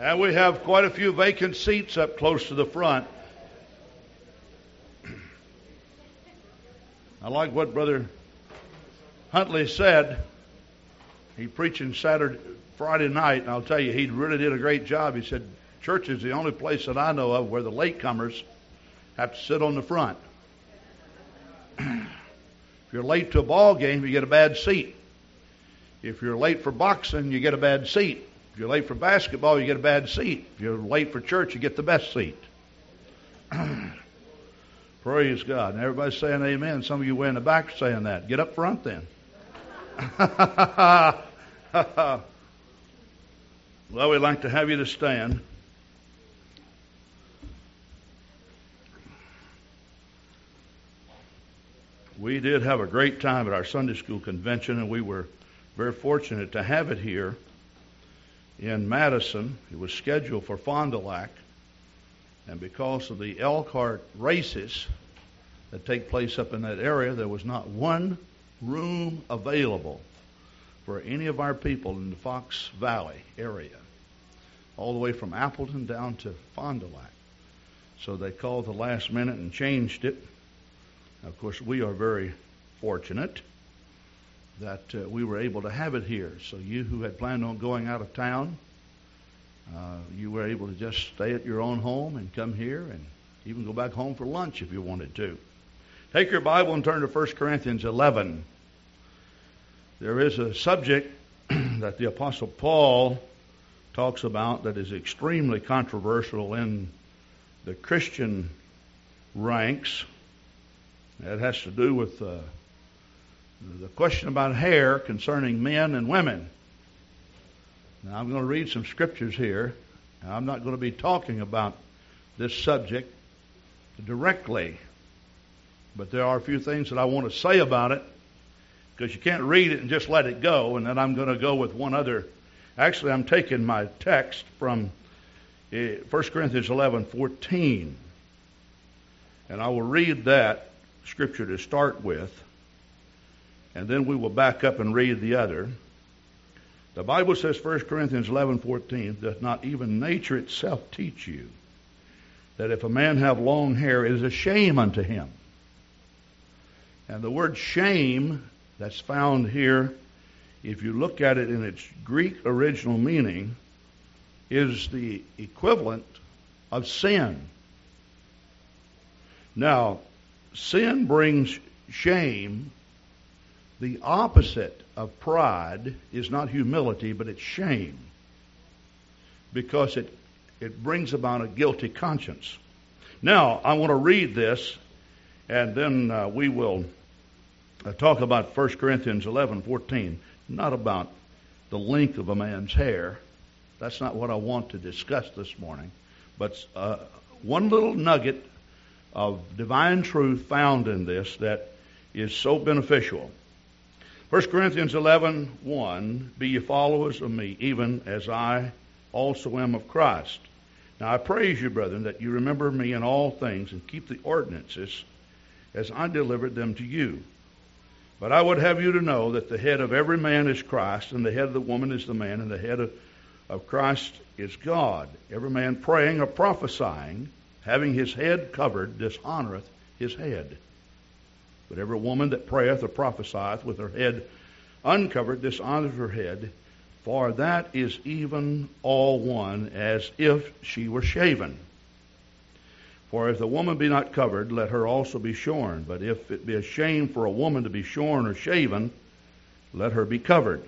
And we have quite a few vacant seats up close to the front. I like what Brother Huntley said. He preaching Saturday, Friday night, and I'll tell you, he really did a great job. He said, Church is the only place that I know of where the latecomers have to sit on the front. if you're late to a ball game, you get a bad seat. If you're late for boxing, you get a bad seat. If you're late for basketball, you get a bad seat. If you're late for church, you get the best seat. Praise God. And everybody's saying amen. Some of you way in the back are saying that. Get up front then. well, we'd like to have you to stand. We did have a great time at our Sunday school convention, and we were very fortunate to have it here in Madison. It was scheduled for Fond du Lac, and because of the Elkhart races that take place up in that area, there was not one room available for any of our people in the Fox Valley area, all the way from Appleton down to Fond du Lac. So they called the last minute and changed it. Of course, we are very fortunate that uh, we were able to have it here. So you who had planned on going out of town, uh, you were able to just stay at your own home and come here and even go back home for lunch if you wanted to. Take your Bible and turn to 1 Corinthians 11. There is a subject that the Apostle Paul talks about that is extremely controversial in the Christian ranks. It has to do with uh, the question about hair concerning men and women. Now, I'm going to read some scriptures here. Now, I'm not going to be talking about this subject directly, but there are a few things that I want to say about it because you can't read it and just let it go. And then I'm going to go with one other. Actually, I'm taking my text from 1 eh, Corinthians 11 14. And I will read that scripture to start with and then we will back up and read the other. The Bible says, 1 Corinthians 11:14, does not even nature itself teach you that if a man have long hair, it is a shame unto him. And the word shame that's found here, if you look at it in its Greek original meaning, is the equivalent of sin. Now, sin brings shame the opposite of pride is not humility, but it's shame. Because it, it brings about a guilty conscience. Now, I want to read this, and then uh, we will uh, talk about 1 Corinthians 11 14. Not about the length of a man's hair. That's not what I want to discuss this morning. But uh, one little nugget of divine truth found in this that is so beneficial. 1 Corinthians 11, 1, Be ye followers of me, even as I also am of Christ. Now I praise you, brethren, that you remember me in all things and keep the ordinances as I delivered them to you. But I would have you to know that the head of every man is Christ, and the head of the woman is the man, and the head of, of Christ is God. Every man praying or prophesying, having his head covered, dishonoreth his head. But every woman that prayeth or prophesieth with her head uncovered dishonoreth her head, for that is even all one as if she were shaven. For if the woman be not covered, let her also be shorn. But if it be a shame for a woman to be shorn or shaven, let her be covered.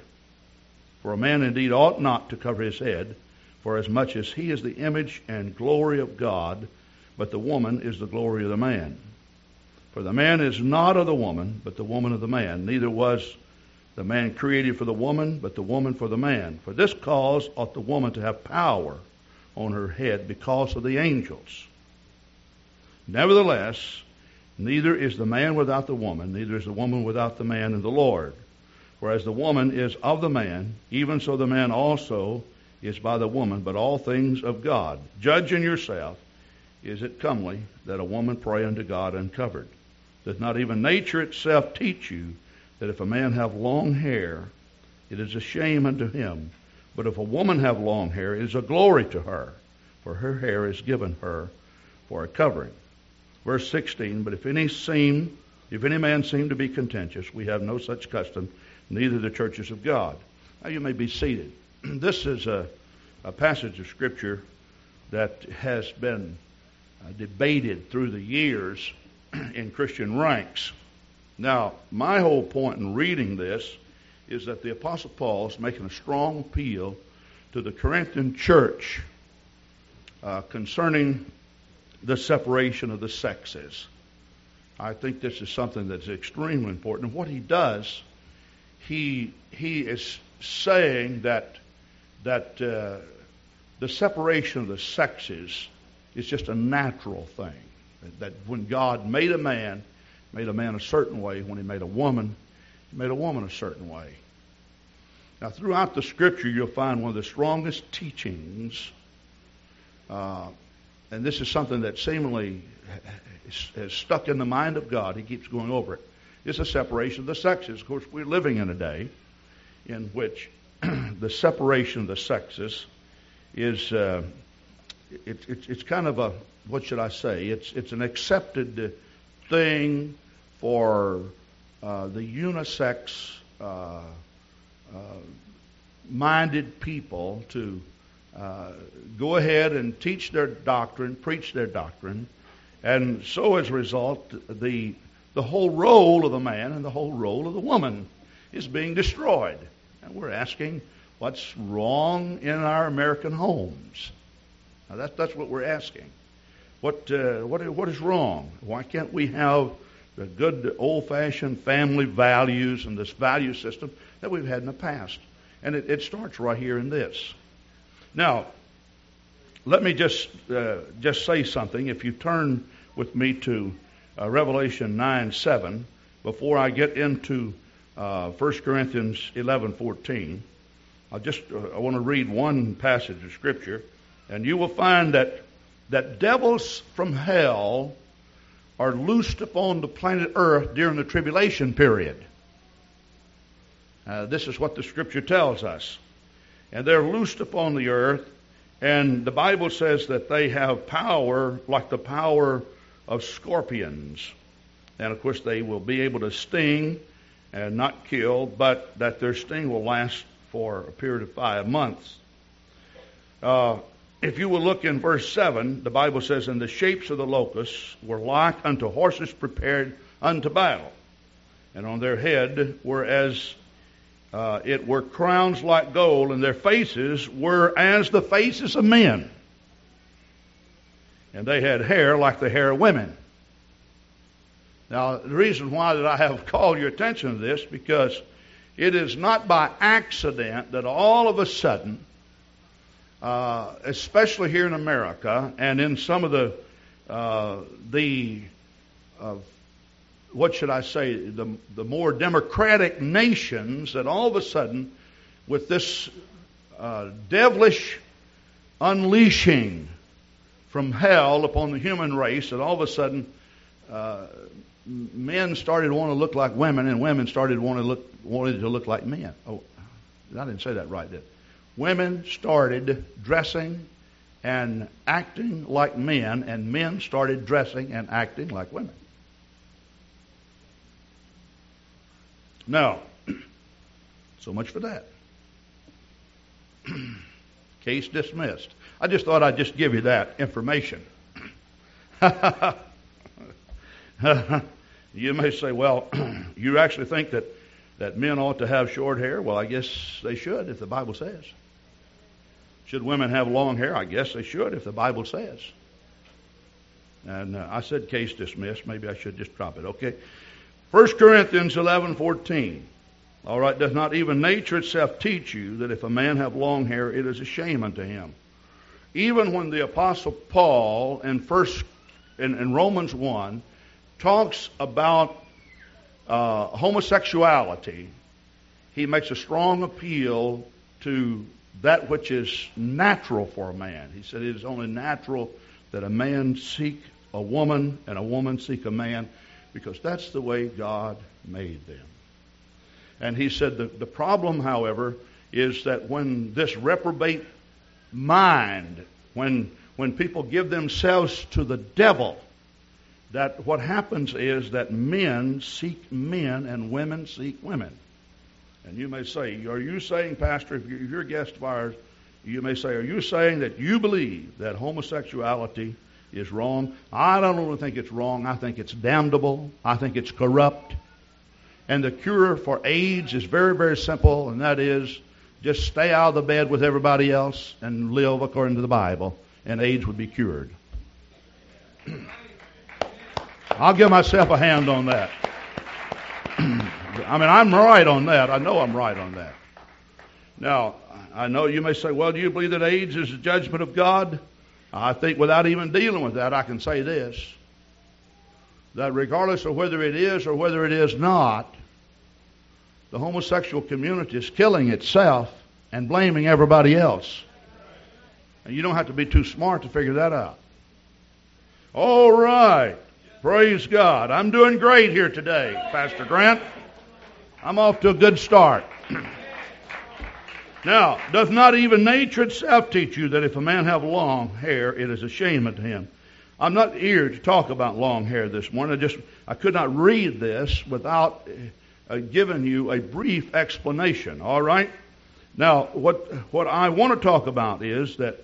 For a man indeed ought not to cover his head, for as much as he is the image and glory of God, but the woman is the glory of the man. For the man is not of the woman, but the woman of the man. Neither was the man created for the woman, but the woman for the man. For this cause ought the woman to have power on her head because of the angels. Nevertheless, neither is the man without the woman, neither is the woman without the man in the Lord. Whereas the woman is of the man, even so the man also is by the woman, but all things of God. Judge in yourself, is it comely that a woman pray unto God uncovered? Does not even nature itself teach you that if a man have long hair, it is a shame unto him? But if a woman have long hair, it is a glory to her, for her hair is given her for a covering. Verse 16, but if any seem, if any man seem to be contentious, we have no such custom, neither the churches of God. Now you may be seated. this is a, a passage of Scripture that has been uh, debated through the years in Christian ranks. Now, my whole point in reading this is that the Apostle Paul is making a strong appeal to the Corinthian church uh, concerning the separation of the sexes. I think this is something that's extremely important. And what he does, he he is saying that that uh, the separation of the sexes is just a natural thing. That when God made a man, made a man a certain way. When He made a woman, He made a woman a certain way. Now, throughout the Scripture, you'll find one of the strongest teachings, uh, and this is something that seemingly has stuck in the mind of God. He keeps going over it. It's a separation of the sexes. Of course, we're living in a day in which the separation of the sexes is uh, it, it, it's kind of a what should I say? It's it's an accepted thing for uh, the unisex uh, uh minded people to uh, go ahead and teach their doctrine, preach their doctrine, and so as a result, the the whole role of the man and the whole role of the woman is being destroyed. And we're asking, what's wrong in our American homes? Now that, that's what we're asking. What, uh, what, what is wrong? Why can't we have the good old fashioned family values and this value system that we've had in the past? And it, it starts right here in this. Now, let me just, uh, just say something. If you turn with me to uh, Revelation 9 7, before I get into uh, 1 Corinthians 11 14, I just uh, I want to read one passage of Scripture. And you will find that, that devils from hell are loosed upon the planet Earth during the tribulation period. Uh, this is what the scripture tells us. And they're loosed upon the earth, and the Bible says that they have power like the power of scorpions. And of course, they will be able to sting and not kill, but that their sting will last for a period of five months. Uh, if you will look in verse 7, the Bible says, And the shapes of the locusts were like unto horses prepared unto battle, and on their head were as uh, it were crowns like gold, and their faces were as the faces of men. And they had hair like the hair of women. Now, the reason why that I have called your attention to this, because it is not by accident that all of a sudden uh, especially here in America and in some of the uh, the uh, what should I say the the more democratic nations that all of a sudden with this uh, devilish unleashing from hell upon the human race that all of a sudden uh, men started to want to look like women and women started wanting to look wanted to look like men. Oh, I didn't say that right, did women started dressing and acting like men, and men started dressing and acting like women. Now, so much for that. Case dismissed. I just thought I'd just give you that information. you may say, well, you actually think that, that men ought to have short hair? Well, I guess they should if the Bible says. Should women have long hair? I guess they should if the Bible says. And uh, I said case dismissed. Maybe I should just drop it. Okay. 1 Corinthians 11:14. All right, does not even nature itself teach you that if a man have long hair, it is a shame unto him? Even when the apostle Paul in first in, in Romans 1 talks about uh, homosexuality, he makes a strong appeal to that which is natural for a man. He said it is only natural that a man seek a woman and a woman seek a man because that's the way God made them. And he said the, the problem, however, is that when this reprobate mind, when when people give themselves to the devil, that what happens is that men seek men and women seek women. And you may say, Are you saying, Pastor, if you're a guest of ours, you may say, Are you saying that you believe that homosexuality is wrong? I don't really think it's wrong. I think it's damnable. I think it's corrupt. And the cure for AIDS is very, very simple, and that is just stay out of the bed with everybody else and live according to the Bible, and AIDS would be cured. I'll give myself a hand on that. I mean, I'm right on that. I know I'm right on that. Now, I know you may say, well, do you believe that AIDS is a judgment of God? I think without even dealing with that, I can say this that regardless of whether it is or whether it is not, the homosexual community is killing itself and blaming everybody else. And you don't have to be too smart to figure that out. All right. Praise God. I'm doing great here today, Pastor Grant. I'm off to a good start. now, does not even nature itself teach you that if a man have long hair, it is a shame unto him? I'm not here to talk about long hair this morning. I just I could not read this without uh, giving you a brief explanation. All right. Now, what what I want to talk about is that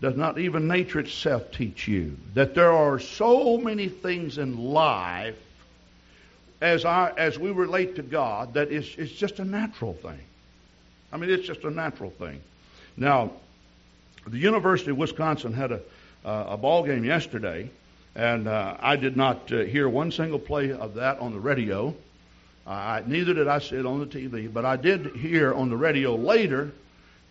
does not even nature itself teach you that there are so many things in life as I as we relate to God that it's, it's just a natural thing. I mean, it's just a natural thing. Now, the University of Wisconsin had a uh, a ball game yesterday, and uh, I did not uh, hear one single play of that on the radio. Uh, neither did I see it on the TV, but I did hear on the radio later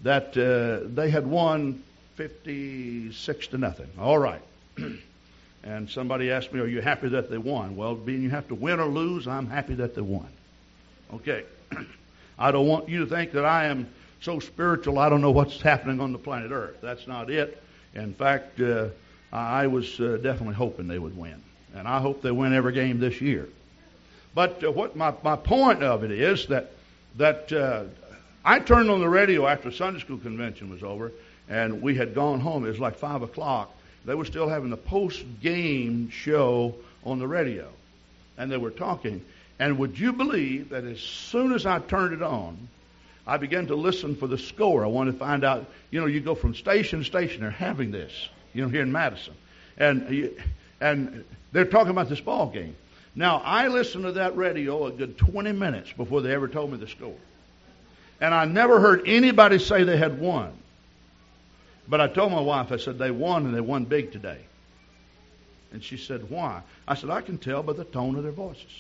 that uh, they had won 56 to nothing. All right. And somebody asked me, Are you happy that they won? Well, being you have to win or lose, I'm happy that they won. Okay. I don't want you to think that I am so spiritual I don't know what's happening on the planet Earth. That's not it. In fact, uh, I was uh, definitely hoping they would win. And I hope they win every game this year. But uh, what my, my point of it is that, that uh, I turned on the radio after Sunday school convention was over, and we had gone home. It was like 5 o'clock they were still having the post game show on the radio. And they were talking. And would you believe that as soon as I turned it on, I began to listen for the score. I wanted to find out, you know, you go from station to station, they're having this, you know, here in Madison. And, and they're talking about this ball game. Now, I listened to that radio a good 20 minutes before they ever told me the score. And I never heard anybody say they had won. But I told my wife, I said, they won and they won big today. And she said, why? I said, I can tell by the tone of their voices.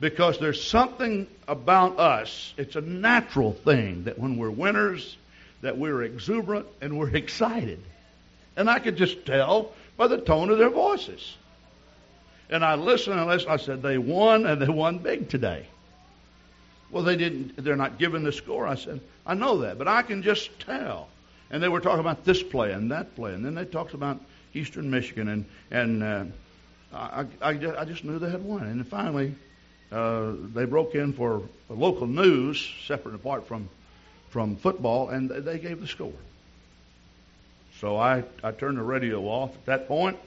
Because there's something about us, it's a natural thing that when we're winners, that we're exuberant and we're excited. And I could just tell by the tone of their voices. And I listened and listened. I said, they won and they won big today. Well, they didn't, they're not giving the score. I said, I know that, but I can just tell. And they were talking about this play and that play. And then they talked about Eastern Michigan. And, and uh, I, I, I just knew they had won. And finally, uh, they broke in for local news, separate and apart from, from football, and they gave the score. So I, I turned the radio off at that point.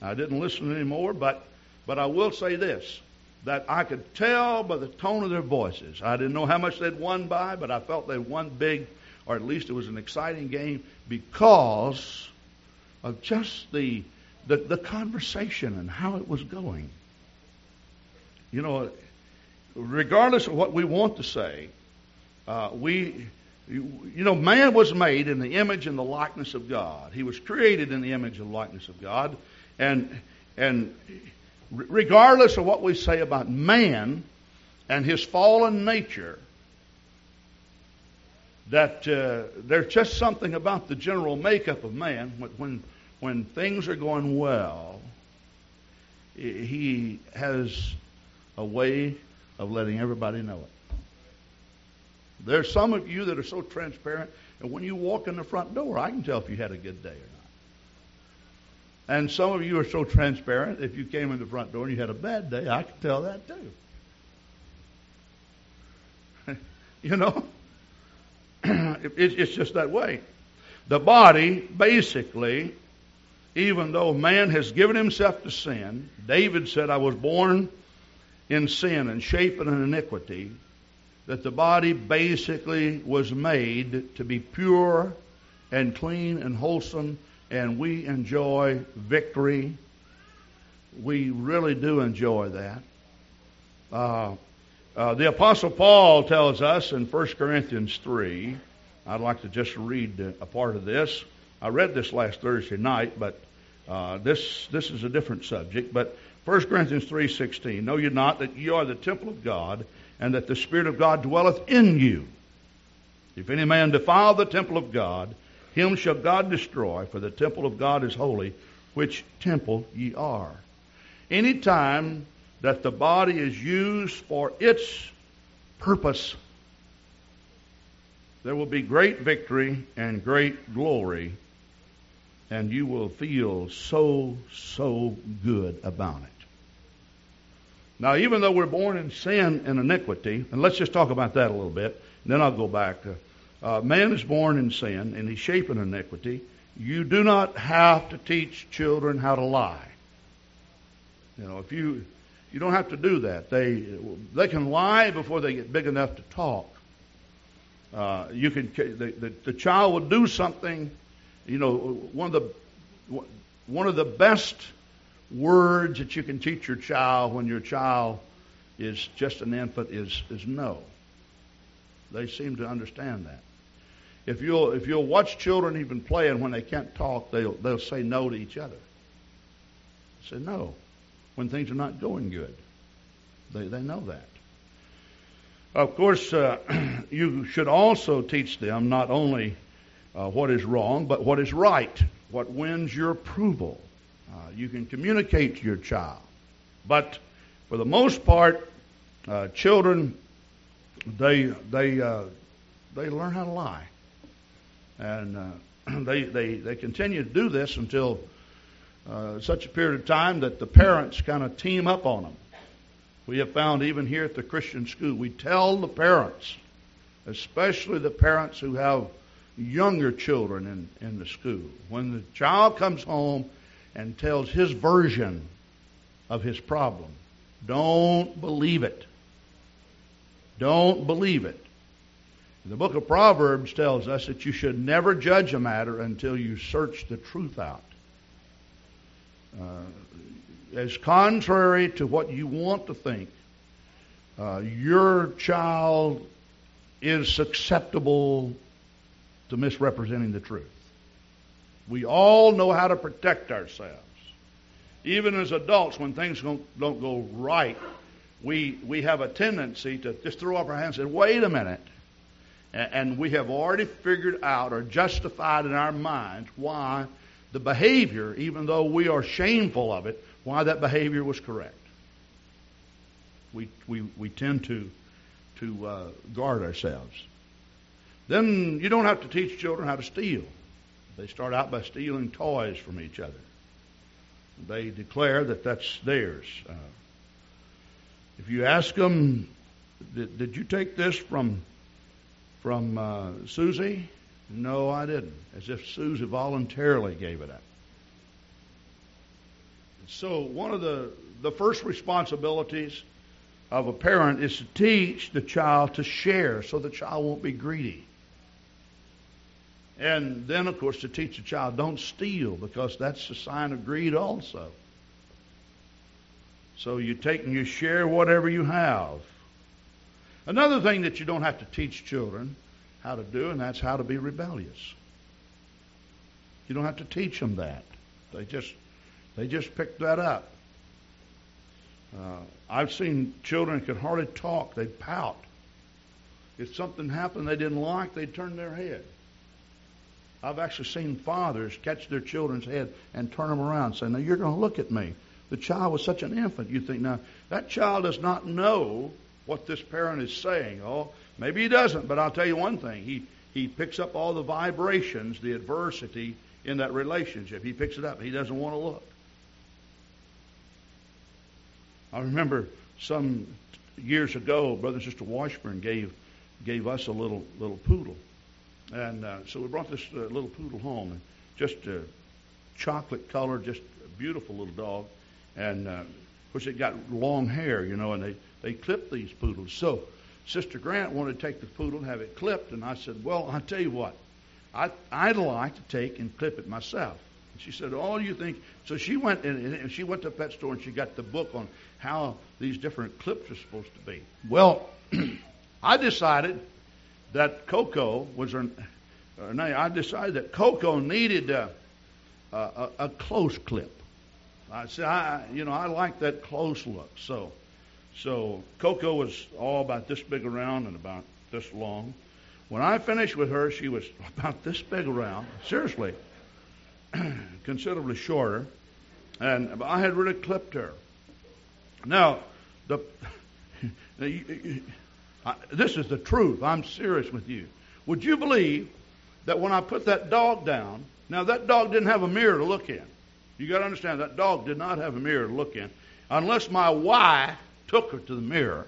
I didn't listen anymore, but, but I will say this that I could tell by the tone of their voices. I didn't know how much they'd won by, but I felt they'd won big, or at least it was an exciting game because of just the, the, the conversation and how it was going. You know, regardless of what we want to say, uh, we, you know, man was made in the image and the likeness of God. He was created in the image and likeness of God, and and regardless of what we say about man and his fallen nature, that uh, there's just something about the general makeup of man when, when things are going well, he has a way of letting everybody know it. There's some of you that are so transparent, and when you walk in the front door, I can tell if you had a good day or not. And some of you are so transparent, if you came in the front door and you had a bad day, I can tell that too. You know? it's just that way. The body, basically, even though man has given himself to sin, David said, I was born in sin and shapen in iniquity, that the body basically was made to be pure and clean and wholesome, and we enjoy victory. We really do enjoy that. Uh, uh, the Apostle Paul tells us in 1 Corinthians 3, I'd like to just read a part of this. I read this last Thursday night, but uh, this this is a different subject. But 1 Corinthians 3:16, know you not that you are the temple of God, and that the Spirit of God dwelleth in you. If any man defile the temple of God, him shall God destroy, for the temple of God is holy, which temple ye are. Any time that the body is used for its purpose, there will be great victory and great glory, and you will feel so, so good about it. Now, even though we're born in sin and iniquity, and let's just talk about that a little bit, and then I'll go back to uh, man is born in sin and he's shaped in iniquity. You do not have to teach children how to lie. You know, if you you don't have to do that. They they can lie before they get big enough to talk. Uh, you can the, the, the child will do something. You know, one of the one of the best words that you can teach your child when your child is just an infant is is no. They seem to understand that. If you'll if you'll watch children even playing when they can't talk, they'll they'll say no to each other. Say no when things are not going good. They they know that. Of course, uh, you should also teach them not only uh, what is wrong, but what is right, what wins your approval. Uh, you can communicate to your child, but for the most part, uh, children they they uh, they learn how to lie. And uh, they, they, they continue to do this until uh, such a period of time that the parents kind of team up on them. We have found even here at the Christian school, we tell the parents, especially the parents who have younger children in, in the school, when the child comes home and tells his version of his problem, don't believe it. Don't believe it. The book of Proverbs tells us that you should never judge a matter until you search the truth out. Uh, as contrary to what you want to think, uh, your child is susceptible to misrepresenting the truth. We all know how to protect ourselves. Even as adults, when things don't, don't go right, we, we have a tendency to just throw up our hands and say, wait a minute. And we have already figured out or justified in our minds why the behavior, even though we are shameful of it, why that behavior was correct. We, we, we tend to, to uh, guard ourselves. Then you don't have to teach children how to steal. They start out by stealing toys from each other. They declare that that's theirs. Uh, if you ask them, did, did you take this from from uh, Susie? No, I didn't. As if Susie voluntarily gave it up. So, one of the, the first responsibilities of a parent is to teach the child to share so the child won't be greedy. And then, of course, to teach the child don't steal because that's a sign of greed also. So you take and you share whatever you have. Another thing that you don't have to teach children how to do, and that's how to be rebellious. You don't have to teach them that. They just they just pick that up. Uh, I've seen children could hardly talk; they'd pout. If something happened they didn't like, they'd turn their head. I've actually seen fathers catch their children's head and turn them around, and say, "Now you're going to look at me." The child was such an infant. You think now that child does not know what this parent is saying. Oh, maybe he doesn't, but I'll tell you one thing. He, he picks up all the vibrations, the adversity in that relationship. He picks it up. He doesn't want to look. I remember some years ago, Brother and Sister Washburn gave gave us a little little poodle, and uh, so we brought this uh, little poodle home, and just a chocolate color, just a beautiful little dog, and uh, course it got long hair, you know, and they they clipped these poodles. So Sister Grant wanted to take the poodle and have it clipped, and I said, well, I tell you what, I I'd like to take and clip it myself. And she said, "All you think." So she went and, and she went to a pet store and she got the book on how these different clips are supposed to be. Well, I decided that Coco was her, her name. I decided that Coco needed a, a, a close clip. I said, I, you know, I like that close look. So, so Coco was all about this big around and about this long. When I finished with her, she was about this big around. Seriously, considerably shorter, and I had really clipped her. Now, the this is the truth. I'm serious with you. Would you believe that when I put that dog down, now that dog didn't have a mirror to look in. You got to understand that dog did not have a mirror to look in, unless my wife took her to the mirror.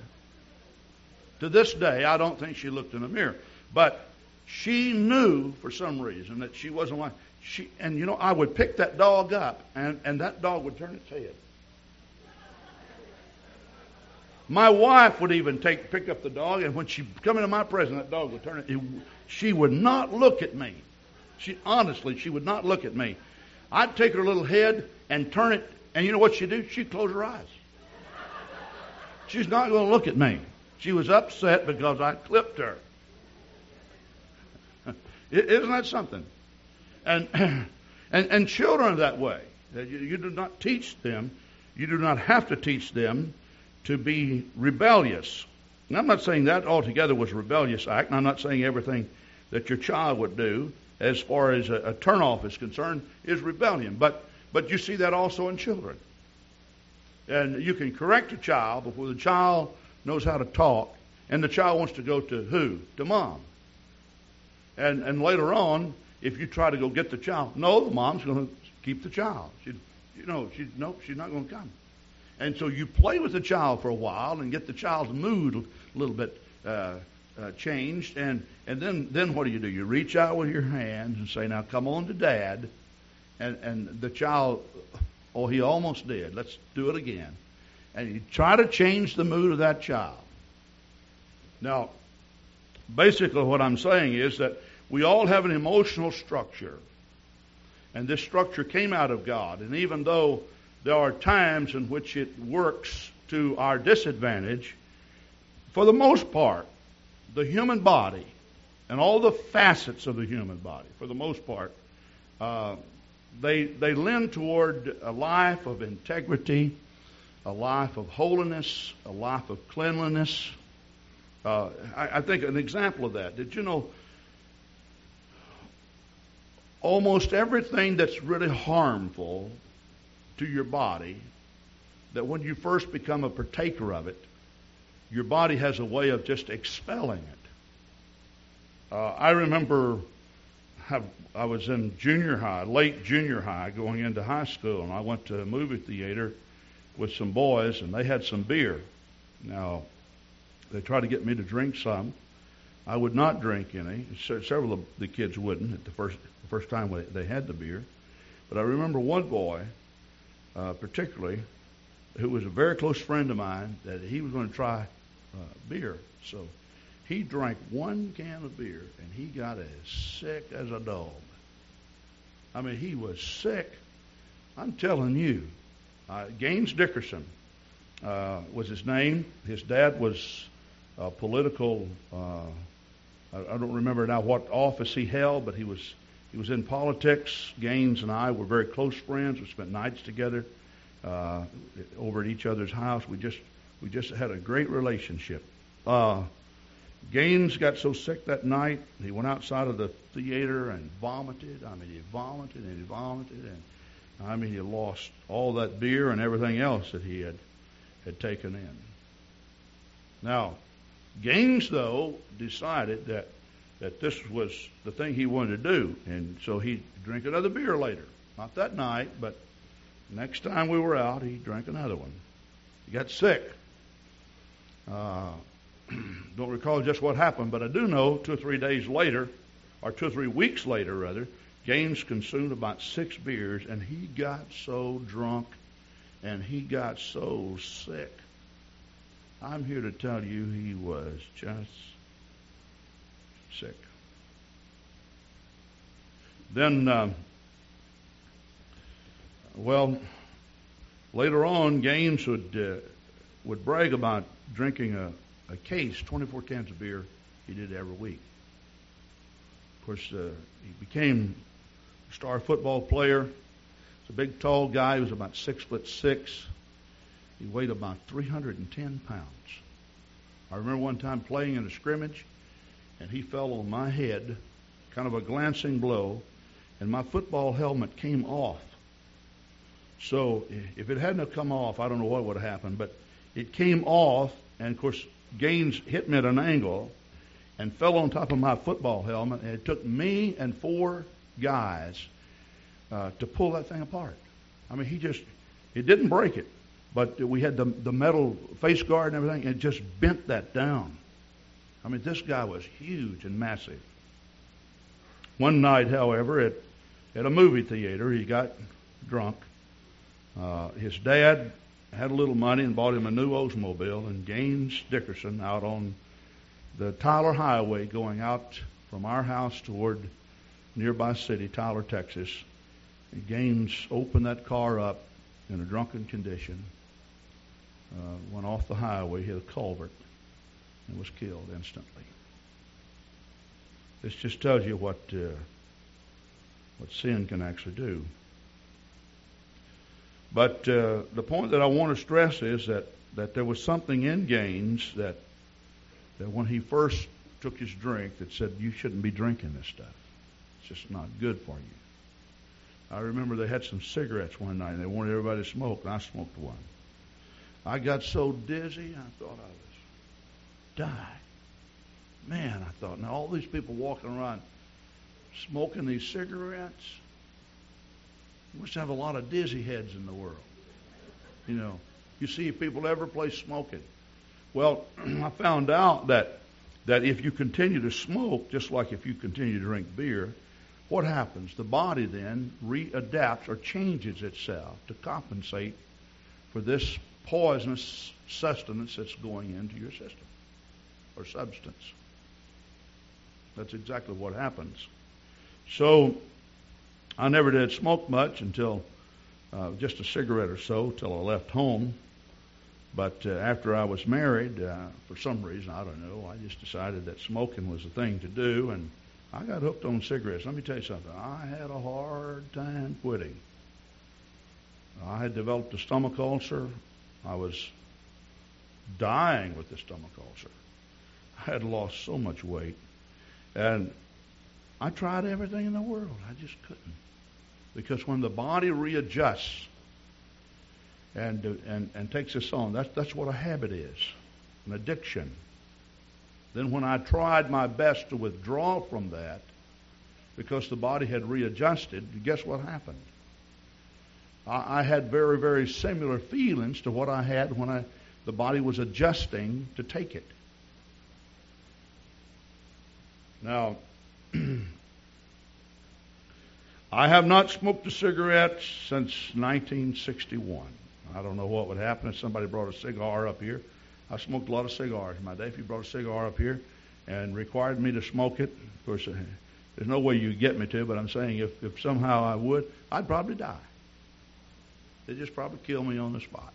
To this day, I don't think she looked in the mirror, but she knew for some reason that she wasn't like she. And you know, I would pick that dog up, and and that dog would turn its head. My wife would even take pick up the dog, and when she come into my presence, that dog would turn it. She would not look at me. She honestly, she would not look at me. I'd take her little head and turn it, and you know what she'd do? She'd close her eyes. She's not going to look at me. She was upset because I clipped her. Isn't that something? And and and children that way. You, you do not teach them. You do not have to teach them to be rebellious. And I'm not saying that altogether was a rebellious act, and I'm not saying everything that your child would do as far as a, a turnoff is concerned is rebellion. But but you see that also in children. And you can correct a child before the child knows how to talk, and the child wants to go to who? To mom. And and later on, if you try to go get the child, no, the mom's going to keep the child. She, you know, she no, she's not going to come. And so you play with the child for a while and get the child's mood a little bit uh, uh, changed. And, and then, then what do you do? You reach out with your hands and say, Now come on to dad. And, and the child, oh, he almost did. Let's do it again. And you try to change the mood of that child. Now, basically, what I'm saying is that we all have an emotional structure. And this structure came out of God. And even though there are times in which it works to our disadvantage. For the most part, the human body and all the facets of the human body, for the most part, uh, they, they lend toward a life of integrity, a life of holiness, a life of cleanliness. Uh, I, I think an example of that. Did you know almost everything that's really harmful to your body that when you first become a partaker of it, your body has a way of just expelling it. Uh, I remember have, I was in junior high, late junior high, going into high school, and I went to a movie theater with some boys, and they had some beer. Now, they tried to get me to drink some. I would not drink any. Several of the kids wouldn't at the first the first time they had the beer. But I remember one boy uh, particularly, who was a very close friend of mine, that he was going to try uh, beer. So he drank one can of beer and he got as sick as a dog. I mean, he was sick. I'm telling you. Uh, Gaines Dickerson uh, was his name. His dad was a political. Uh, I, I don't remember now what office he held, but he was he was in politics. Gaines and I were very close friends. We spent nights together uh, over at each other's house. We just we just had a great relationship. Uh, Gaines got so sick that night, he went outside of the theater and vomited. I mean, he vomited and he vomited, and I mean, he lost all that beer and everything else that he had had taken in. Now, Gaines though decided that that this was the thing he wanted to do. And so he drank another beer later. Not that night, but next time we were out, he drank another one. He got sick. Uh, don't recall just what happened, but I do know two or three days later, or two or three weeks later, rather, Gaines consumed about six beers, and he got so drunk and he got so sick. I'm here to tell you he was just sick. Then, um, well, later on, Gaines would uh, would brag about drinking a, a case, 24 cans of beer. He did every week. Of course, uh, he became a star football player. He's a big, tall guy. He was about six foot six. He weighed about 310 pounds. I remember one time playing in a scrimmage, and he fell on my head, kind of a glancing blow, and my football helmet came off. So if it hadn't have come off, I don't know what would have happened, but it came off, and of course, Gaines hit me at an angle and fell on top of my football helmet, and it took me and four guys uh, to pull that thing apart. I mean, he just, it didn't break it, but we had the, the metal face guard and everything, and it just bent that down. I mean, this guy was huge and massive. One night, however, at, at a movie theater, he got drunk. Uh, his dad had a little money and bought him a new Oldsmobile, and Gaines Dickerson out on the Tyler Highway going out from our house toward nearby city, Tyler, Texas. And Gaines opened that car up in a drunken condition, uh, went off the highway, hit a culvert, and was killed instantly. This just tells you what uh, what sin can actually do. But uh, the point that I want to stress is that, that there was something in Gaines that that when he first took his drink that said you shouldn't be drinking this stuff. It's just not good for you. I remember they had some cigarettes one night and they wanted everybody to smoke, and I smoked one. I got so dizzy I thought I was dying. Man, I thought, now all these people walking around smoking these cigarettes, we must have a lot of dizzy heads in the world. You know, you see people every place smoking. Well, I found out that that if you continue to smoke, just like if you continue to drink beer, what happens? The body then readapts or changes itself to compensate for this poisonous sustenance that's going into your system or substance. That's exactly what happens. So I never did smoke much until uh, just a cigarette or so till I left home. But uh, after I was married, uh, for some reason, I don't know, I just decided that smoking was the thing to do, and I got hooked on cigarettes. Let me tell you something. I had a hard time quitting. I had developed a stomach ulcer. I was dying with the stomach ulcer. I had lost so much weight. And I tried everything in the world. I just couldn't. Because when the body readjusts and, and, and takes us on, that's, that's what a habit is an addiction. Then, when I tried my best to withdraw from that, because the body had readjusted, guess what happened? I, I had very, very similar feelings to what I had when I, the body was adjusting to take it. Now, I have not smoked a cigarette since 1961. I don't know what would happen if somebody brought a cigar up here. I smoked a lot of cigars in my day. If you brought a cigar up here and required me to smoke it, of course, uh, there's no way you get me to, but I'm saying if, if somehow I would, I'd probably die. They'd just probably kill me on the spot.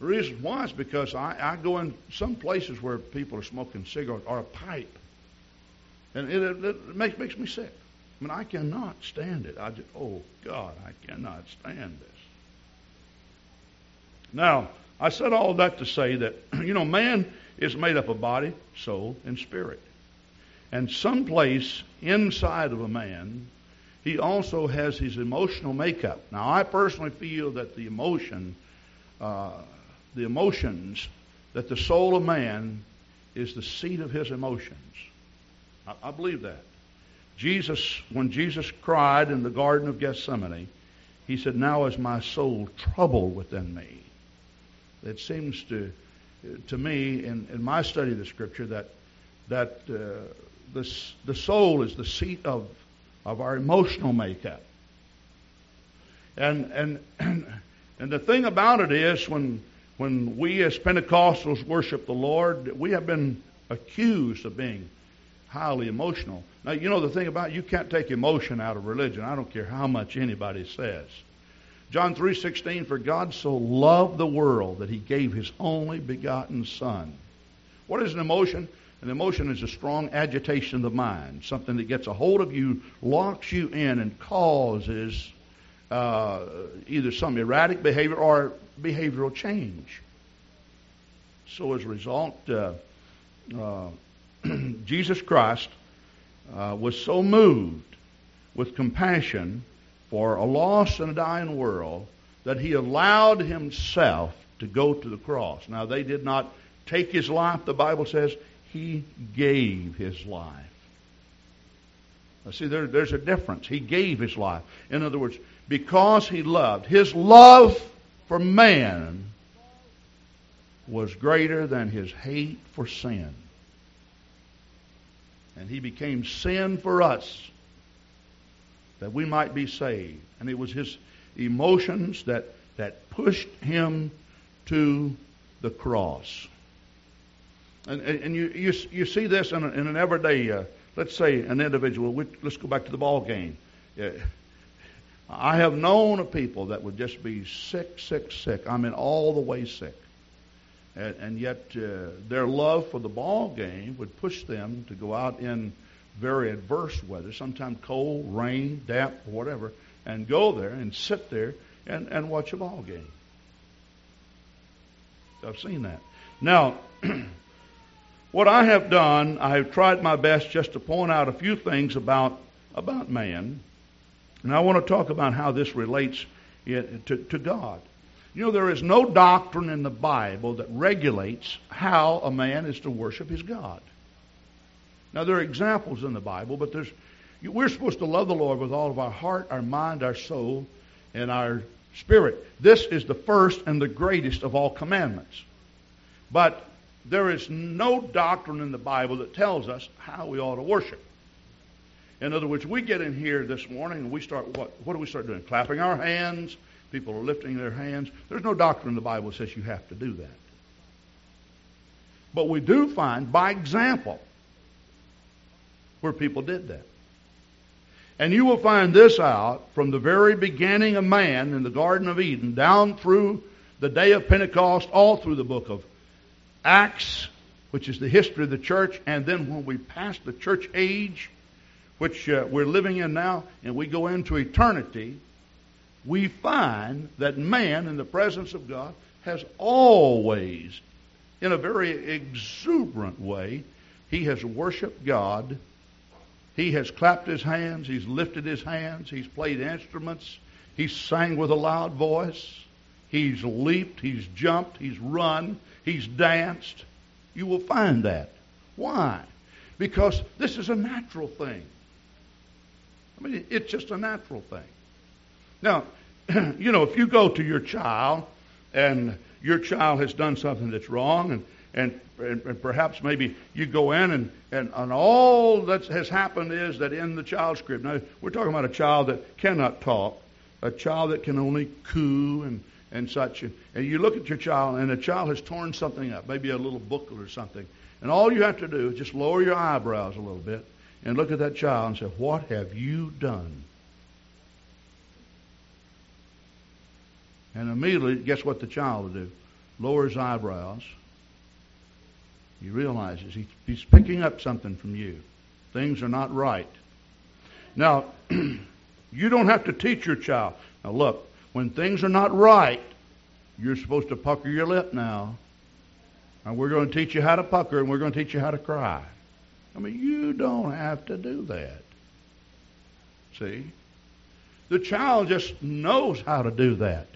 The reason why is because I, I go in some places where people are smoking cigarettes or a pipe, and it, it, it makes, makes me sick. I mean, I cannot stand it. I just, oh God, I cannot stand this. Now, I said all that to say that, you know, man is made up of body, soul, and spirit. And someplace inside of a man, he also has his emotional makeup. Now, I personally feel that the emotion, uh, the emotions, that the soul of man is the seat of his emotions. I, I believe that. Jesus, when Jesus cried in the Garden of Gethsemane, he said, Now is my soul troubled within me. It seems to to me in, in my study of the Scripture that that uh, the the soul is the seat of of our emotional makeup. And and, and the thing about it is when when we as Pentecostals worship the Lord, we have been accused of being highly emotional. Now, you know the thing about it, you can't take emotion out of religion. I don't care how much anybody says. John 3:16 for God so loved the world that he gave his only begotten son. What is an emotion? An emotion is a strong agitation of the mind, something that gets a hold of you, locks you in, and causes uh, either some erratic behavior or behavioral change. So, as a result, uh, uh, Jesus Christ uh, was so moved with compassion for a lost and a dying world that he allowed himself to go to the cross. Now, they did not take his life, the Bible says. He gave his life. See, there, there's a difference. He gave his life. In other words, because he loved, his love for man was greater than his hate for sin. And he became sin for us that we might be saved. And it was his emotions that, that pushed him to the cross. And, and you, you, you see this in, a, in an everyday, uh, let's say an individual, we, let's go back to the ball game. Yeah. I have known of people that would just be sick, sick, sick. I mean, all the way sick. And, and yet, uh, their love for the ball game would push them to go out in very adverse weather, sometimes cold, rain, damp, whatever, and go there and sit there and, and watch a ball game. I've seen that. Now, what I have done, I have tried my best just to point out a few things about about man, and I want to talk about how this relates to, to God. You know, there is no doctrine in the Bible that regulates how a man is to worship his God. Now, there are examples in the Bible, but there's, we're supposed to love the Lord with all of our heart, our mind, our soul, and our spirit. This is the first and the greatest of all commandments. But there is no doctrine in the Bible that tells us how we ought to worship. In other words, we get in here this morning and we start what? What do we start doing? Clapping our hands. People are lifting their hands. There's no doctrine in the Bible that says you have to do that. But we do find, by example, where people did that. And you will find this out from the very beginning of man in the Garden of Eden down through the day of Pentecost, all through the book of Acts, which is the history of the church, and then when we pass the church age, which uh, we're living in now, and we go into eternity, we find that man, in the presence of God, has always, in a very exuberant way, he has worshiped God he has clapped his hands, he's lifted his hands, he's played instruments, he's sang with a loud voice, he's leaped, he's jumped, he's run, he's danced. You will find that. Why? Because this is a natural thing. I mean, it's just a natural thing. Now, you know, if you go to your child and your child has done something that's wrong and and, and, and, perhaps maybe you go in and, and, and all that has happened is that in the child's crib. Now, we're talking about a child that cannot talk, a child that can only coo and, and such. And, and you look at your child, and the child has torn something up, maybe a little booklet or something. And all you have to do is just lower your eyebrows a little bit and look at that child and say, What have you done? And immediately, guess what the child will do? Lower his eyebrows he realizes he, he's picking up something from you. Things are not right. Now, you don't have to teach your child. Now, look, when things are not right, you're supposed to pucker your lip now. And we're going to teach you how to pucker, and we're going to teach you how to cry. I mean, you don't have to do that. See? The child just knows how to do that.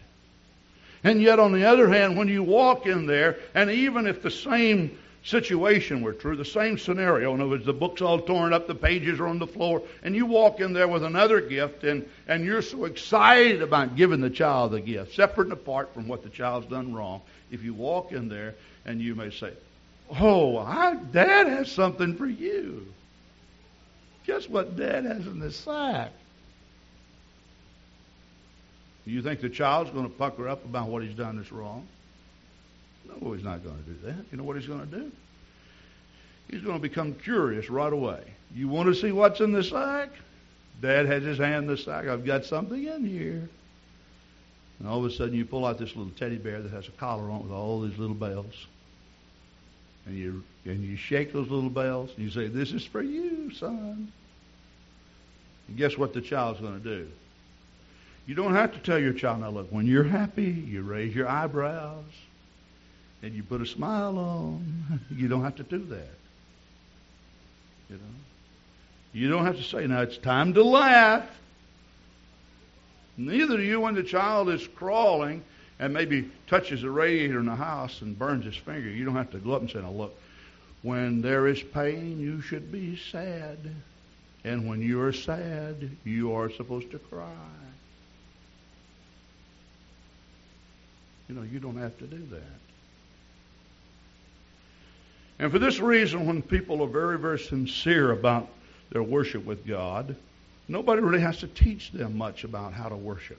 And yet, on the other hand, when you walk in there, and even if the same situation were true, the same scenario. In other words, the book's all torn up, the pages are on the floor, and you walk in there with another gift, and, and you're so excited about giving the child the gift, separate and apart from what the child's done wrong. If you walk in there and you may say, Oh, I, Dad has something for you. Guess what Dad has in the sack? You think the child's going to pucker up about what he's done that's wrong? No, he's not going to do that. You know what he's going to do? He's going to become curious right away. You want to see what's in the sack? Dad has his hand in the sack. I've got something in here. And all of a sudden, you pull out this little teddy bear that has a collar on it with all these little bells. And you, and you shake those little bells, and you say, This is for you, son. And guess what the child's going to do? You don't have to tell your child, now look, when you're happy, you raise your eyebrows and you put a smile on. You don't have to do that. You know? You don't have to say, now it's time to laugh. Neither do you when the child is crawling and maybe touches a radiator in the house and burns his finger. You don't have to go up and say, now look, when there is pain, you should be sad. And when you are sad, you are supposed to cry. You know, you don't have to do that. And for this reason, when people are very, very sincere about their worship with God, nobody really has to teach them much about how to worship.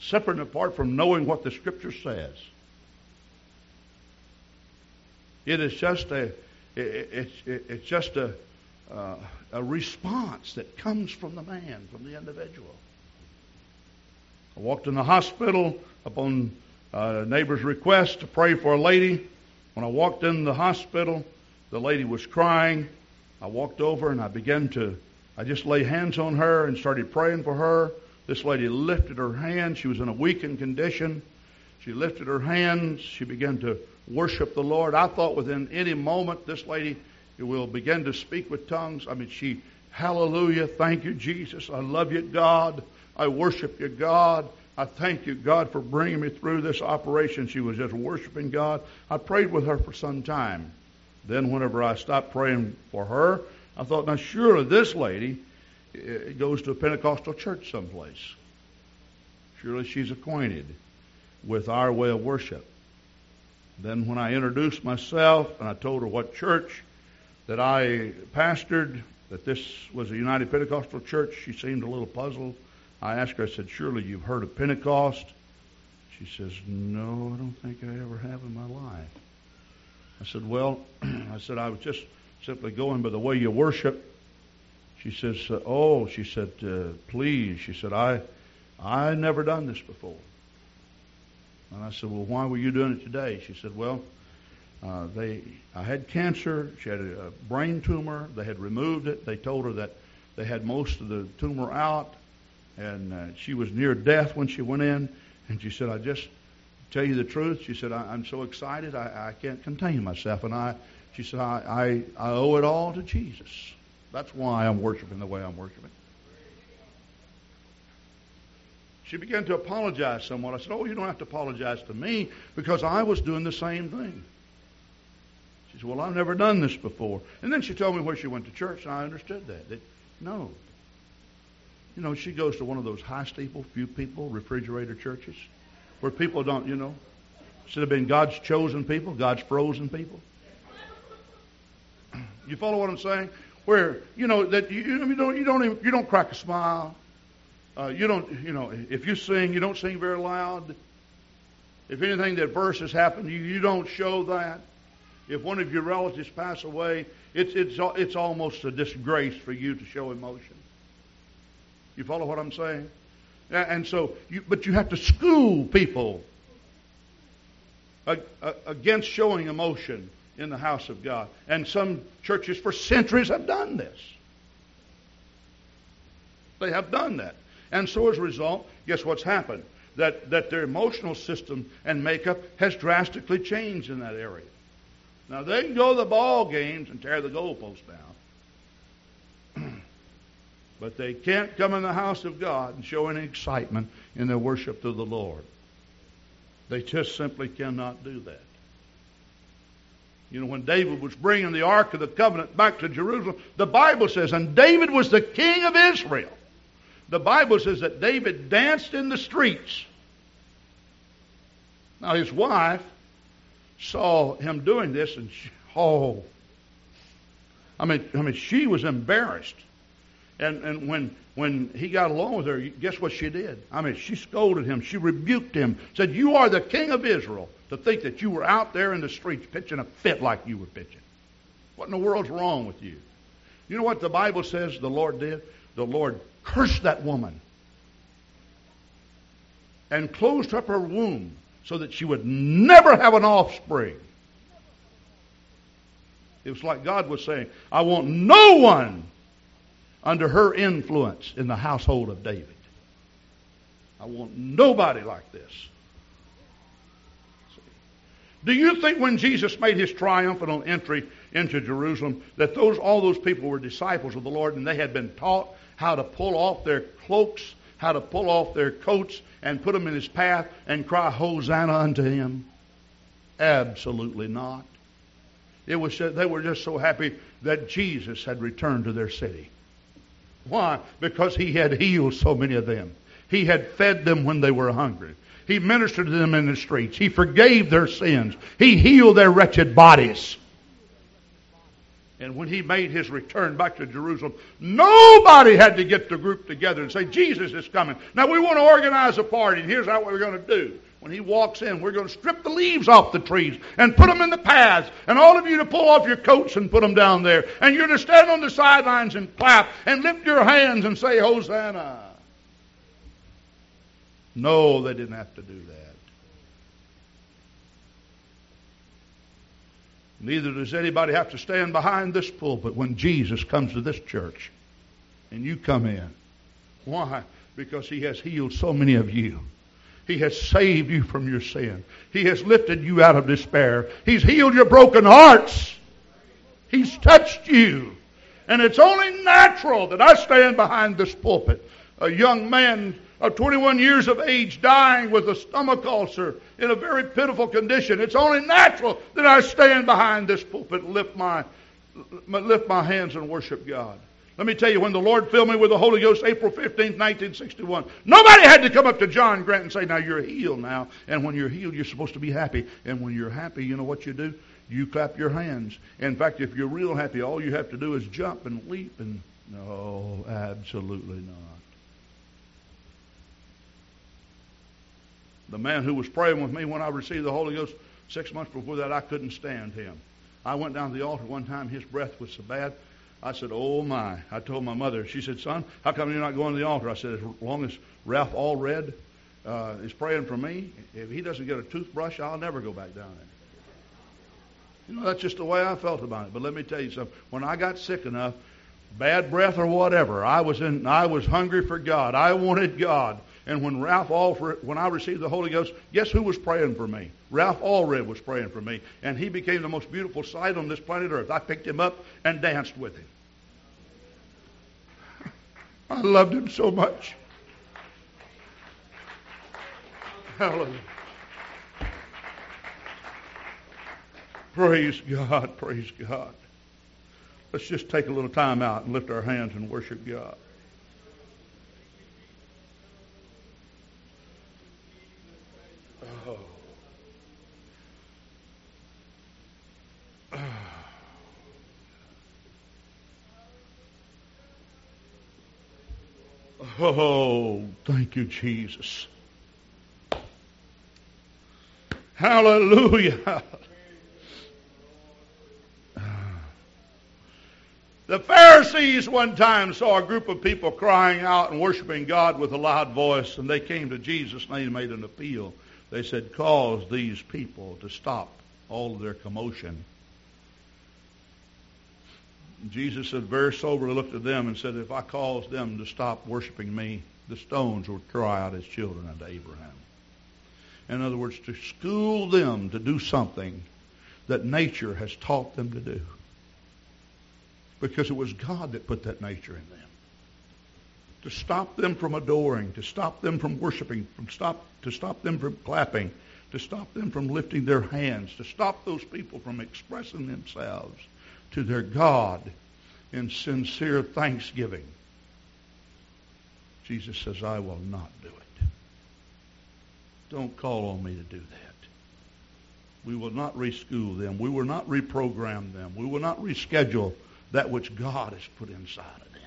Separate and apart from knowing what the Scripture says. It is just a, it, it, it's just a, uh, a response that comes from the man, from the individual. I walked in the hospital upon a neighbor's request to pray for a lady. When I walked in the hospital, the lady was crying. I walked over and I began to, I just laid hands on her and started praying for her. This lady lifted her hands. She was in a weakened condition. She lifted her hands. She began to worship the Lord. I thought within any moment this lady will begin to speak with tongues. I mean, she, hallelujah, thank you, Jesus. I love you, God. I worship you, God. I thank you, God, for bringing me through this operation. She was just worshiping God. I prayed with her for some time. Then, whenever I stopped praying for her, I thought, now surely this lady eh, goes to a Pentecostal church someplace. Surely she's acquainted with our way of worship. Then, when I introduced myself and I told her what church that I pastored, that this was a United Pentecostal church, she seemed a little puzzled. I asked her, I said, Surely you've heard of Pentecost? She says, No, I don't think I ever have in my life. I said, Well, I said, I was just simply going by the way you worship. She says, uh, Oh, she said, uh, please. She said, I, I never done this before. And I said, Well, why were you doing it today? She said, Well, uh, they, I had cancer. She had a, a brain tumor. They had removed it. They told her that they had most of the tumor out and uh, she was near death when she went in. And she said, "I just tell you the truth." She said, I, am so excited, I, I can't contain myself." And I, she said, I, I, I owe it all to Jesus. That's why I'm worshiping the way I'm worshiping. She began to apologize somewhat. I said, Oh, you don't have to apologize to me because I was doing the same thing. She said, Well, I've never done this before. And then she told me where she went to church, and I understood that. that no, you know, she goes to one of those high steeple, few people, refrigerator churches where people don't, you know, should have been God's chosen people, God's frozen people. You follow what I'm saying? Where you know that you, you don't you don't even, you don't crack a smile. Uh, you don't you know if you sing you don't sing very loud. If anything that verse has happened, you, you don't show that. If one of your relatives pass away, it's it's it's almost a disgrace for you to show emotion. You follow what I'm saying? And so, you, but you have to school people against showing emotion in the house of God. And some churches for centuries have done this. They have done that. And so as a result, guess what's happened? That, that their emotional system and makeup has drastically changed in that area. Now they can go to the ball games and tear the goalpost down. But they can't come in the house of God and show any excitement in their worship to the Lord. They just simply cannot do that. You know, when David was bringing the Ark of the Covenant back to Jerusalem, the Bible says, and David was the king of Israel. The Bible says that David danced in the streets. Now, his wife saw him doing this, and she, oh, I mean, I mean, she was embarrassed. And, and when, when he got along with her, guess what she did? I mean, she scolded him. She rebuked him. Said, You are the king of Israel to think that you were out there in the streets pitching a fit like you were pitching. What in the world's wrong with you? You know what the Bible says the Lord did? The Lord cursed that woman and closed up her womb so that she would never have an offspring. It was like God was saying, I want no one under her influence in the household of David. I want nobody like this. Do you think when Jesus made his triumphant entry into Jerusalem that those all those people were disciples of the Lord and they had been taught how to pull off their cloaks, how to pull off their coats and put them in his path and cry hosanna unto him? Absolutely not. It was they were just so happy that Jesus had returned to their city. Why? Because he had healed so many of them. He had fed them when they were hungry. He ministered to them in the streets. He forgave their sins. He healed their wretched bodies. And when he made his return back to Jerusalem, nobody had to get the group together and say, Jesus is coming. Now we want to organize a party, and here's what we're going to do. When he walks in, we're going to strip the leaves off the trees and put them in the paths. And all of you to pull off your coats and put them down there. And you're to stand on the sidelines and clap and lift your hands and say, Hosanna. No, they didn't have to do that. Neither does anybody have to stand behind this pulpit when Jesus comes to this church and you come in. Why? Because he has healed so many of you. He has saved you from your sin. He has lifted you out of despair. He's healed your broken hearts. He's touched you. And it's only natural that I stand behind this pulpit. A young man of 21 years of age dying with a stomach ulcer in a very pitiful condition. It's only natural that I stand behind this pulpit and lift my, lift my hands and worship God. Let me tell you, when the Lord filled me with the Holy Ghost April 15, 1961, nobody had to come up to John Grant and say, Now you're healed now. And when you're healed, you're supposed to be happy. And when you're happy, you know what you do? You clap your hands. In fact, if you're real happy, all you have to do is jump and leap and. No, absolutely not. The man who was praying with me when I received the Holy Ghost six months before that, I couldn't stand him. I went down to the altar one time, his breath was so bad. I said, Oh my. I told my mother, she said, Son, how come you're not going to the altar? I said, As long as Ralph Allred uh, is praying for me, if he doesn't get a toothbrush, I'll never go back down there. You know, that's just the way I felt about it. But let me tell you something. When I got sick enough, bad breath or whatever, I was in I was hungry for God. I wanted God. And when Ralph Allred, when I received the Holy Ghost, guess who was praying for me? Ralph Allred was praying for me. And he became the most beautiful sight on this planet Earth. I picked him up and danced with him. I loved him so much. Hallelujah. Praise God, praise God. Let's just take a little time out and lift our hands and worship God. Oh, thank you, Jesus. Hallelujah. Ah. The Pharisees one time saw a group of people crying out and worshiping God with a loud voice, and they came to Jesus and they made an appeal. They said, Cause these people to stop all of their commotion Jesus said very soberly looked at them and said, If I cause them to stop worshiping me, the stones would cry out as children unto Abraham. In other words, to school them to do something that nature has taught them to do. Because it was God that put that nature in them. To stop them from adoring, to stop them from worshiping, from stop, to stop them from clapping, to stop them from lifting their hands, to stop those people from expressing themselves to their God in sincere thanksgiving. Jesus says, I will not do it. Don't call on me to do that. We will not reschool them. We will not reprogram them. We will not reschedule that which God has put inside of them.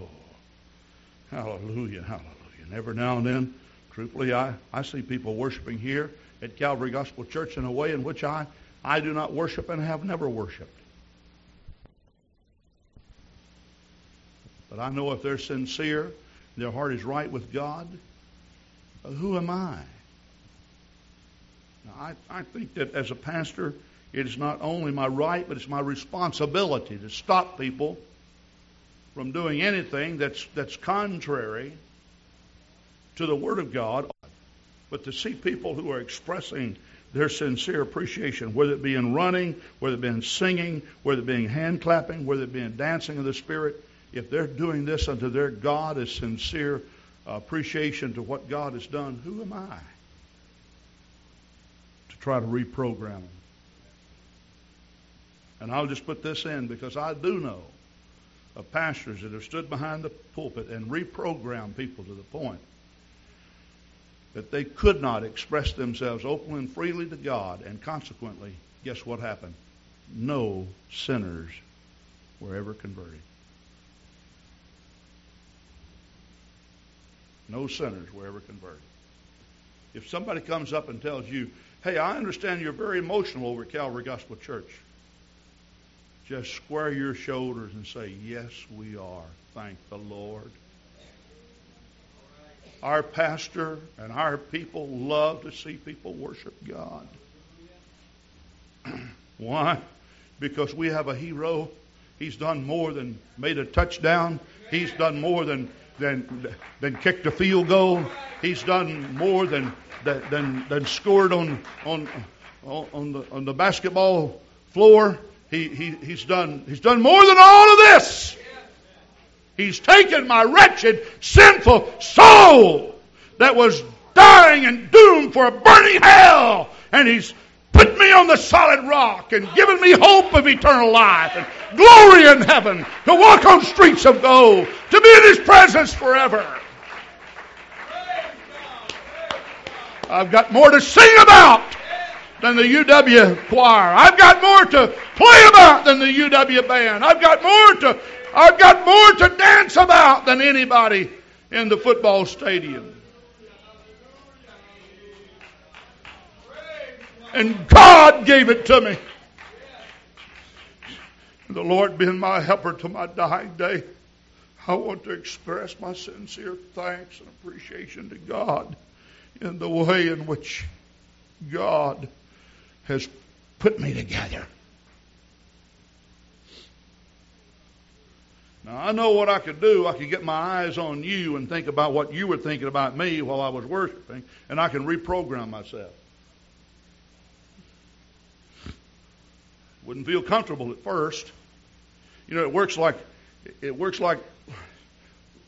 Oh, hallelujah, hallelujah. And every now and then, truthfully, I, I see people worshiping here at Calvary Gospel Church in a way in which I, I do not worship and have never worshiped. But I know if they're sincere, their heart is right with God, uh, who am I? Now, I, I think that as a pastor, it is not only my right, but it's my responsibility to stop people from doing anything that's, that's contrary to the Word of God. But to see people who are expressing their sincere appreciation, whether it be in running, whether it be in singing, whether it be in hand clapping, whether it be in dancing of the Spirit, if they're doing this unto their God as sincere appreciation to what God has done, who am I to try to reprogram them? And I'll just put this in because I do know of pastors that have stood behind the pulpit and reprogrammed people to the point that they could not express themselves openly and freely to God, and consequently, guess what happened? No sinners were ever converted. No sinners were ever converted. If somebody comes up and tells you, hey, I understand you're very emotional over Calvary Gospel Church, just square your shoulders and say, yes, we are. Thank the Lord. Our pastor and our people love to see people worship God. Why? Because we have a hero. He's done more than made a touchdown. He's done more than than than kicked a field goal. He's done more than than than scored on on on the on the basketball floor. He, he he's done he's done more than all of this. He's taken my wretched, sinful soul that was dying and doomed for a burning hell, and he's put me on the solid rock and given me hope of eternal life and glory in heaven, to walk on streets of gold, to be in His presence forever. I've got more to sing about than the UW choir. I've got more to play about than the UW band. I've got more to I've got more to dance about than anybody in the football stadium. And God gave it to me. The Lord being my helper to my dying day, I want to express my sincere thanks and appreciation to God in the way in which God has put me together. Now, I know what I could do. I could get my eyes on you and think about what you were thinking about me while I was worshiping, and I can reprogram myself. Wouldn't feel comfortable at first. You know, it works like it works like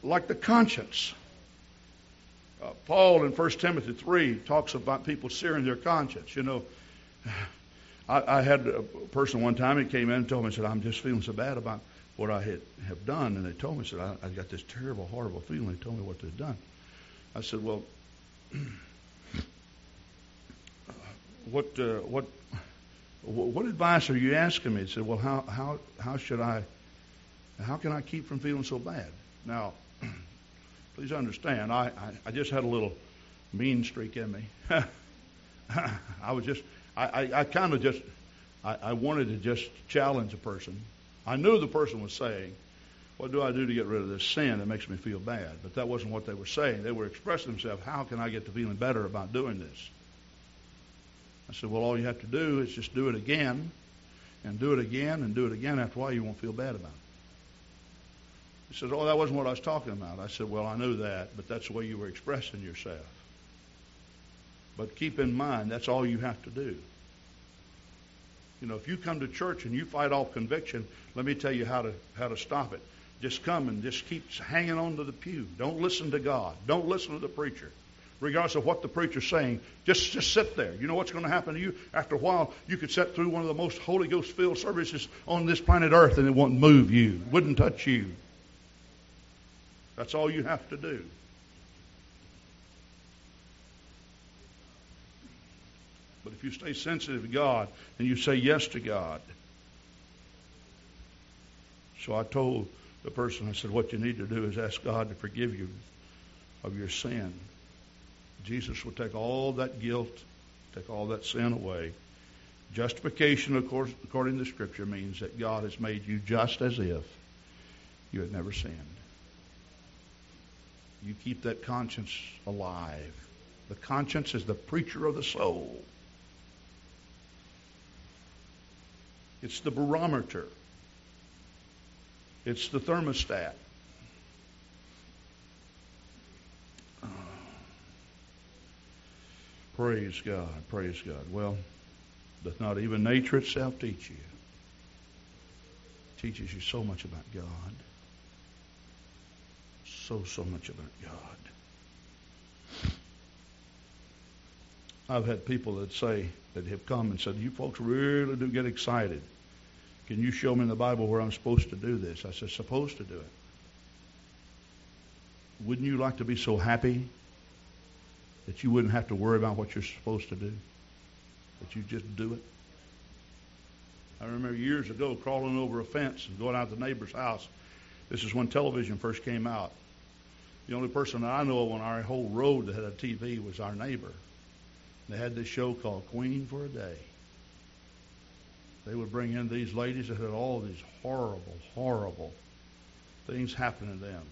like the conscience. Uh, Paul in 1 Timothy 3 talks about people searing their conscience. You know, I, I had a person one time, he came in and told me, said, I'm just feeling so bad about what I had, have done. And they told me, said, I, I got this terrible, horrible feeling. They told me what they'd done. I said, well, what, uh, what, what advice are you asking me? He said, well, how, how, how should I, how can I keep from feeling so bad? Now, please understand, I, I, I just had a little mean streak in me. I was just, I, I, I kind of just, I, I wanted to just challenge a person. I knew the person was saying, what do I do to get rid of this sin that makes me feel bad? But that wasn't what they were saying. They were expressing themselves, how can I get to feeling better about doing this? I said, well, all you have to do is just do it again, and do it again, and do it again. After a while, you won't feel bad about it. He said, oh, that wasn't what I was talking about. I said, well, I knew that, but that's the way you were expressing yourself. But keep in mind, that's all you have to do. You know, if you come to church and you fight off conviction, let me tell you how to how to stop it. Just come and just keep hanging on to the pew. Don't listen to God. Don't listen to the preacher. regardless of what the preacher's saying. Just, just sit there. You know what's going to happen to you? After a while, you could sit through one of the most Holy Ghost filled services on this planet Earth and it wouldn't move you, wouldn't touch you. That's all you have to do. But if you stay sensitive to God and you say yes to God, so I told the person, I said, what you need to do is ask God to forgive you of your sin. Jesus will take all that guilt, take all that sin away. Justification, of course, according to Scripture, means that God has made you just as if you had never sinned. You keep that conscience alive. The conscience is the preacher of the soul. It's the barometer. It's the thermostat. Uh, praise God. Praise God. Well, doth not even nature itself teach you? It teaches you so much about God. So, so much about God. I've had people that say, that have come and said, You folks really do get excited can you show me in the Bible where I'm supposed to do this? I said, Supposed to do it. Wouldn't you like to be so happy that you wouldn't have to worry about what you're supposed to do? That you just do it? I remember years ago crawling over a fence and going out to the neighbor's house. This is when television first came out. The only person that I know of on our whole road that had a TV was our neighbor. They had this show called Queen for a Day they would bring in these ladies that had all these horrible, horrible things happen to them.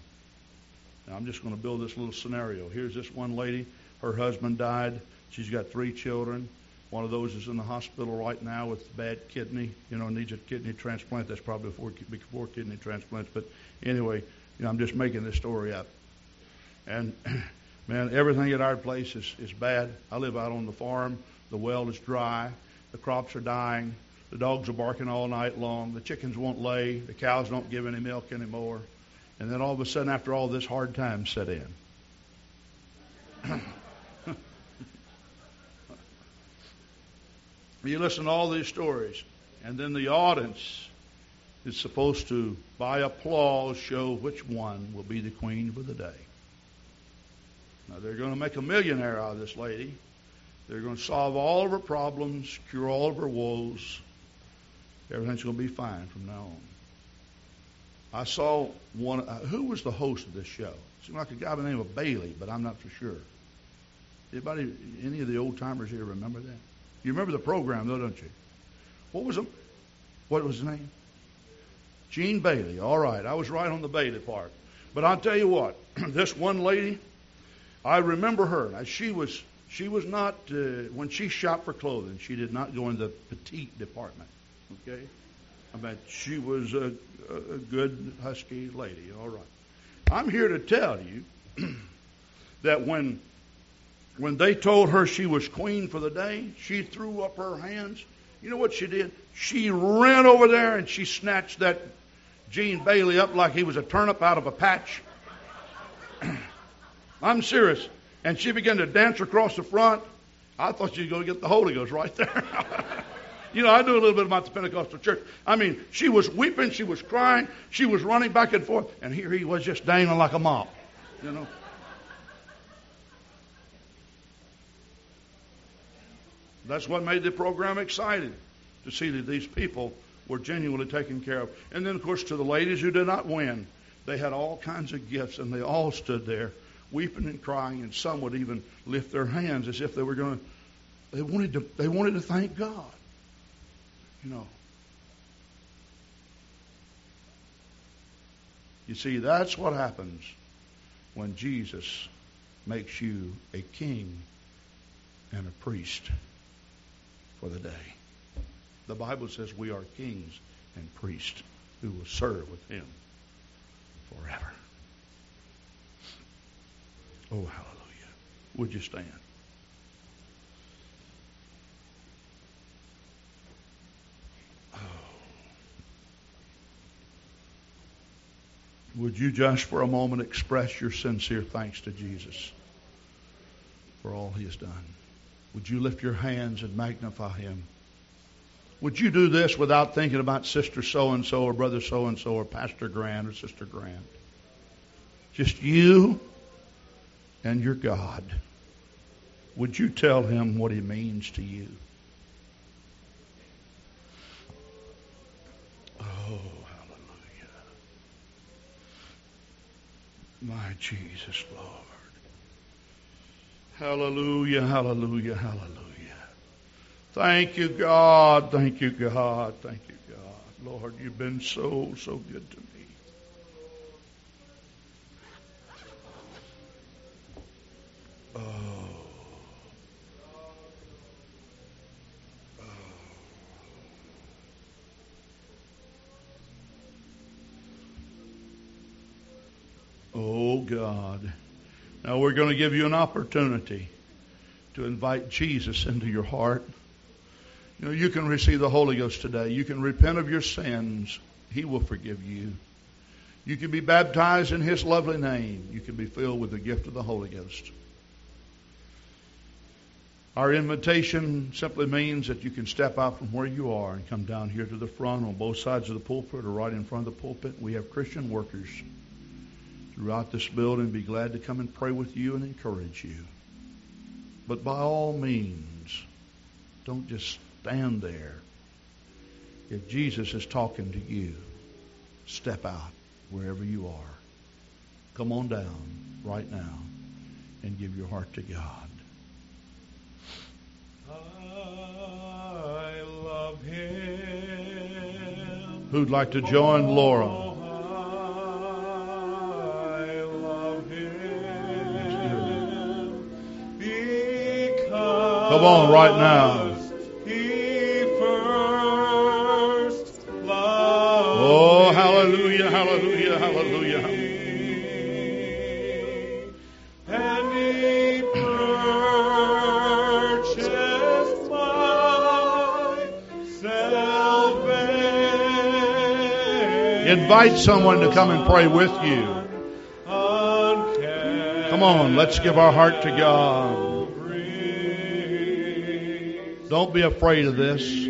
Now, I'm just going to build this little scenario. Here's this one lady. Her husband died. She's got three children. One of those is in the hospital right now with bad kidney. You know, needs a kidney transplant. That's probably before, before kidney transplants. But anyway, you know, I'm just making this story up. And man, everything at our place is, is bad. I live out on the farm. The well is dry. The crops are dying. The dogs are barking all night long. The chickens won't lay. The cows don't give any milk anymore. And then all of a sudden, after all this, hard time set in. you listen to all these stories, and then the audience is supposed to, by applause, show which one will be the queen for the day. Now, they're going to make a millionaire out of this lady. They're going to solve all of her problems, cure all of her woes. Everything's going to be fine from now on. I saw one. Uh, who was the host of this show? It seemed like a guy by the name of Bailey, but I'm not for sure. Anybody, any of the old timers here remember that? You remember the program, though, don't you? What was it? What was his name? Gene Bailey. All right, I was right on the Bailey part. But I'll tell you what, this one lady, I remember her. Now, she was she was not uh, when she shopped for clothing. She did not go in the petite department. Okay? I mean, she was a, a good, husky lady. All right. I'm here to tell you that when when they told her she was queen for the day, she threw up her hands. You know what she did? She ran over there and she snatched that Gene Bailey up like he was a turnip out of a patch. I'm serious. And she began to dance across the front. I thought she was going to get the Holy Ghost right there. You know, I do a little bit about the Pentecostal church. I mean, she was weeping, she was crying, she was running back and forth, and here he was just dangling like a mop. You know. That's what made the program exciting to see that these people were genuinely taken care of. And then, of course, to the ladies who did not win, they had all kinds of gifts, and they all stood there weeping and crying, and some would even lift their hands as if they were going to. They wanted to. They wanted to thank God. Know. You see, that's what happens when Jesus makes you a king and a priest for the day. The Bible says we are kings and priests who will serve with him forever. Oh, hallelujah. Would you stand? Would you just for a moment express your sincere thanks to Jesus? for all he has done. Would you lift your hands and magnify him? Would you do this without thinking about Sister so and so or Brother so and so or Pastor Grant or Sister Grant? Just you and your God. Would you tell him what he means to you? Oh, hallelujah. My Jesus, Lord. Hallelujah, hallelujah, hallelujah. Thank you, God. Thank you, God. Thank you, God. Lord, you've been so, so good to me. Oh. Oh, God. Now we're going to give you an opportunity to invite Jesus into your heart. You know, you can receive the Holy Ghost today. You can repent of your sins. He will forgive you. You can be baptized in His lovely name. You can be filled with the gift of the Holy Ghost. Our invitation simply means that you can step out from where you are and come down here to the front on both sides of the pulpit or right in front of the pulpit. We have Christian workers throughout this building. Be glad to come and pray with you and encourage you. But by all means, don't just stand there. If Jesus is talking to you, step out wherever you are. Come on down right now and give your heart to God. I love him. Who'd like to join Laura? Come on right now. He first loved Oh, hallelujah, hallelujah, hallelujah. And he purchased my salvation. Invite someone to come and pray with you. Come on, let's give our heart to God. Don't be afraid of this.